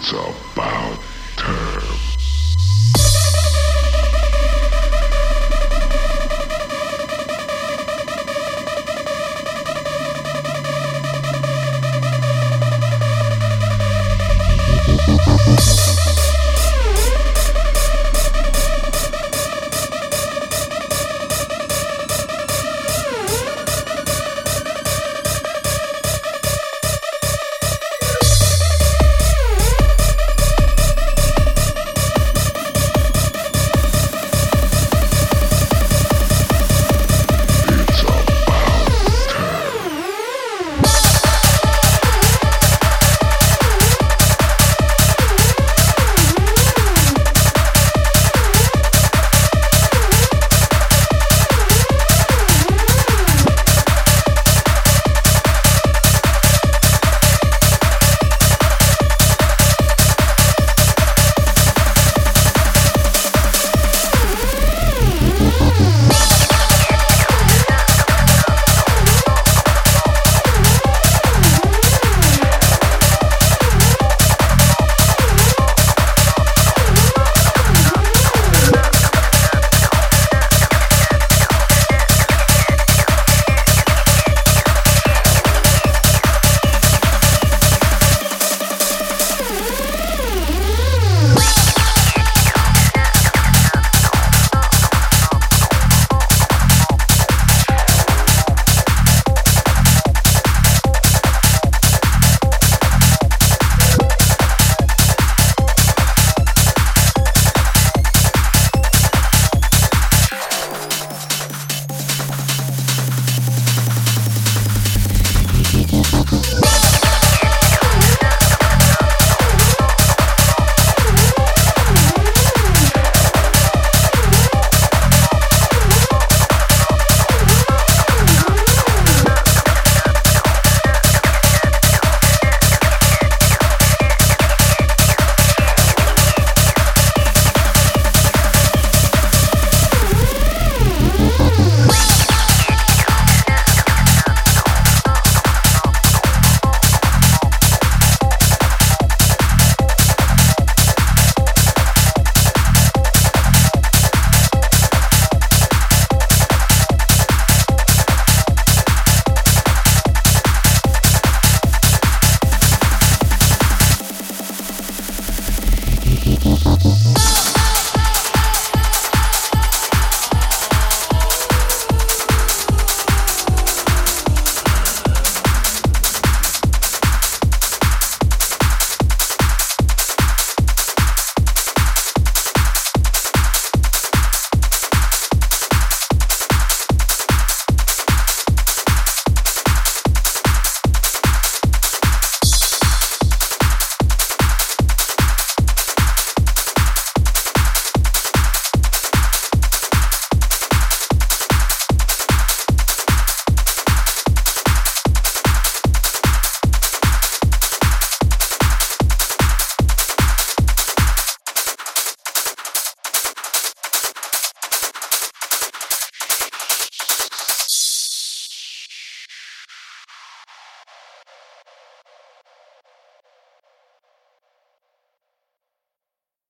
It's about time.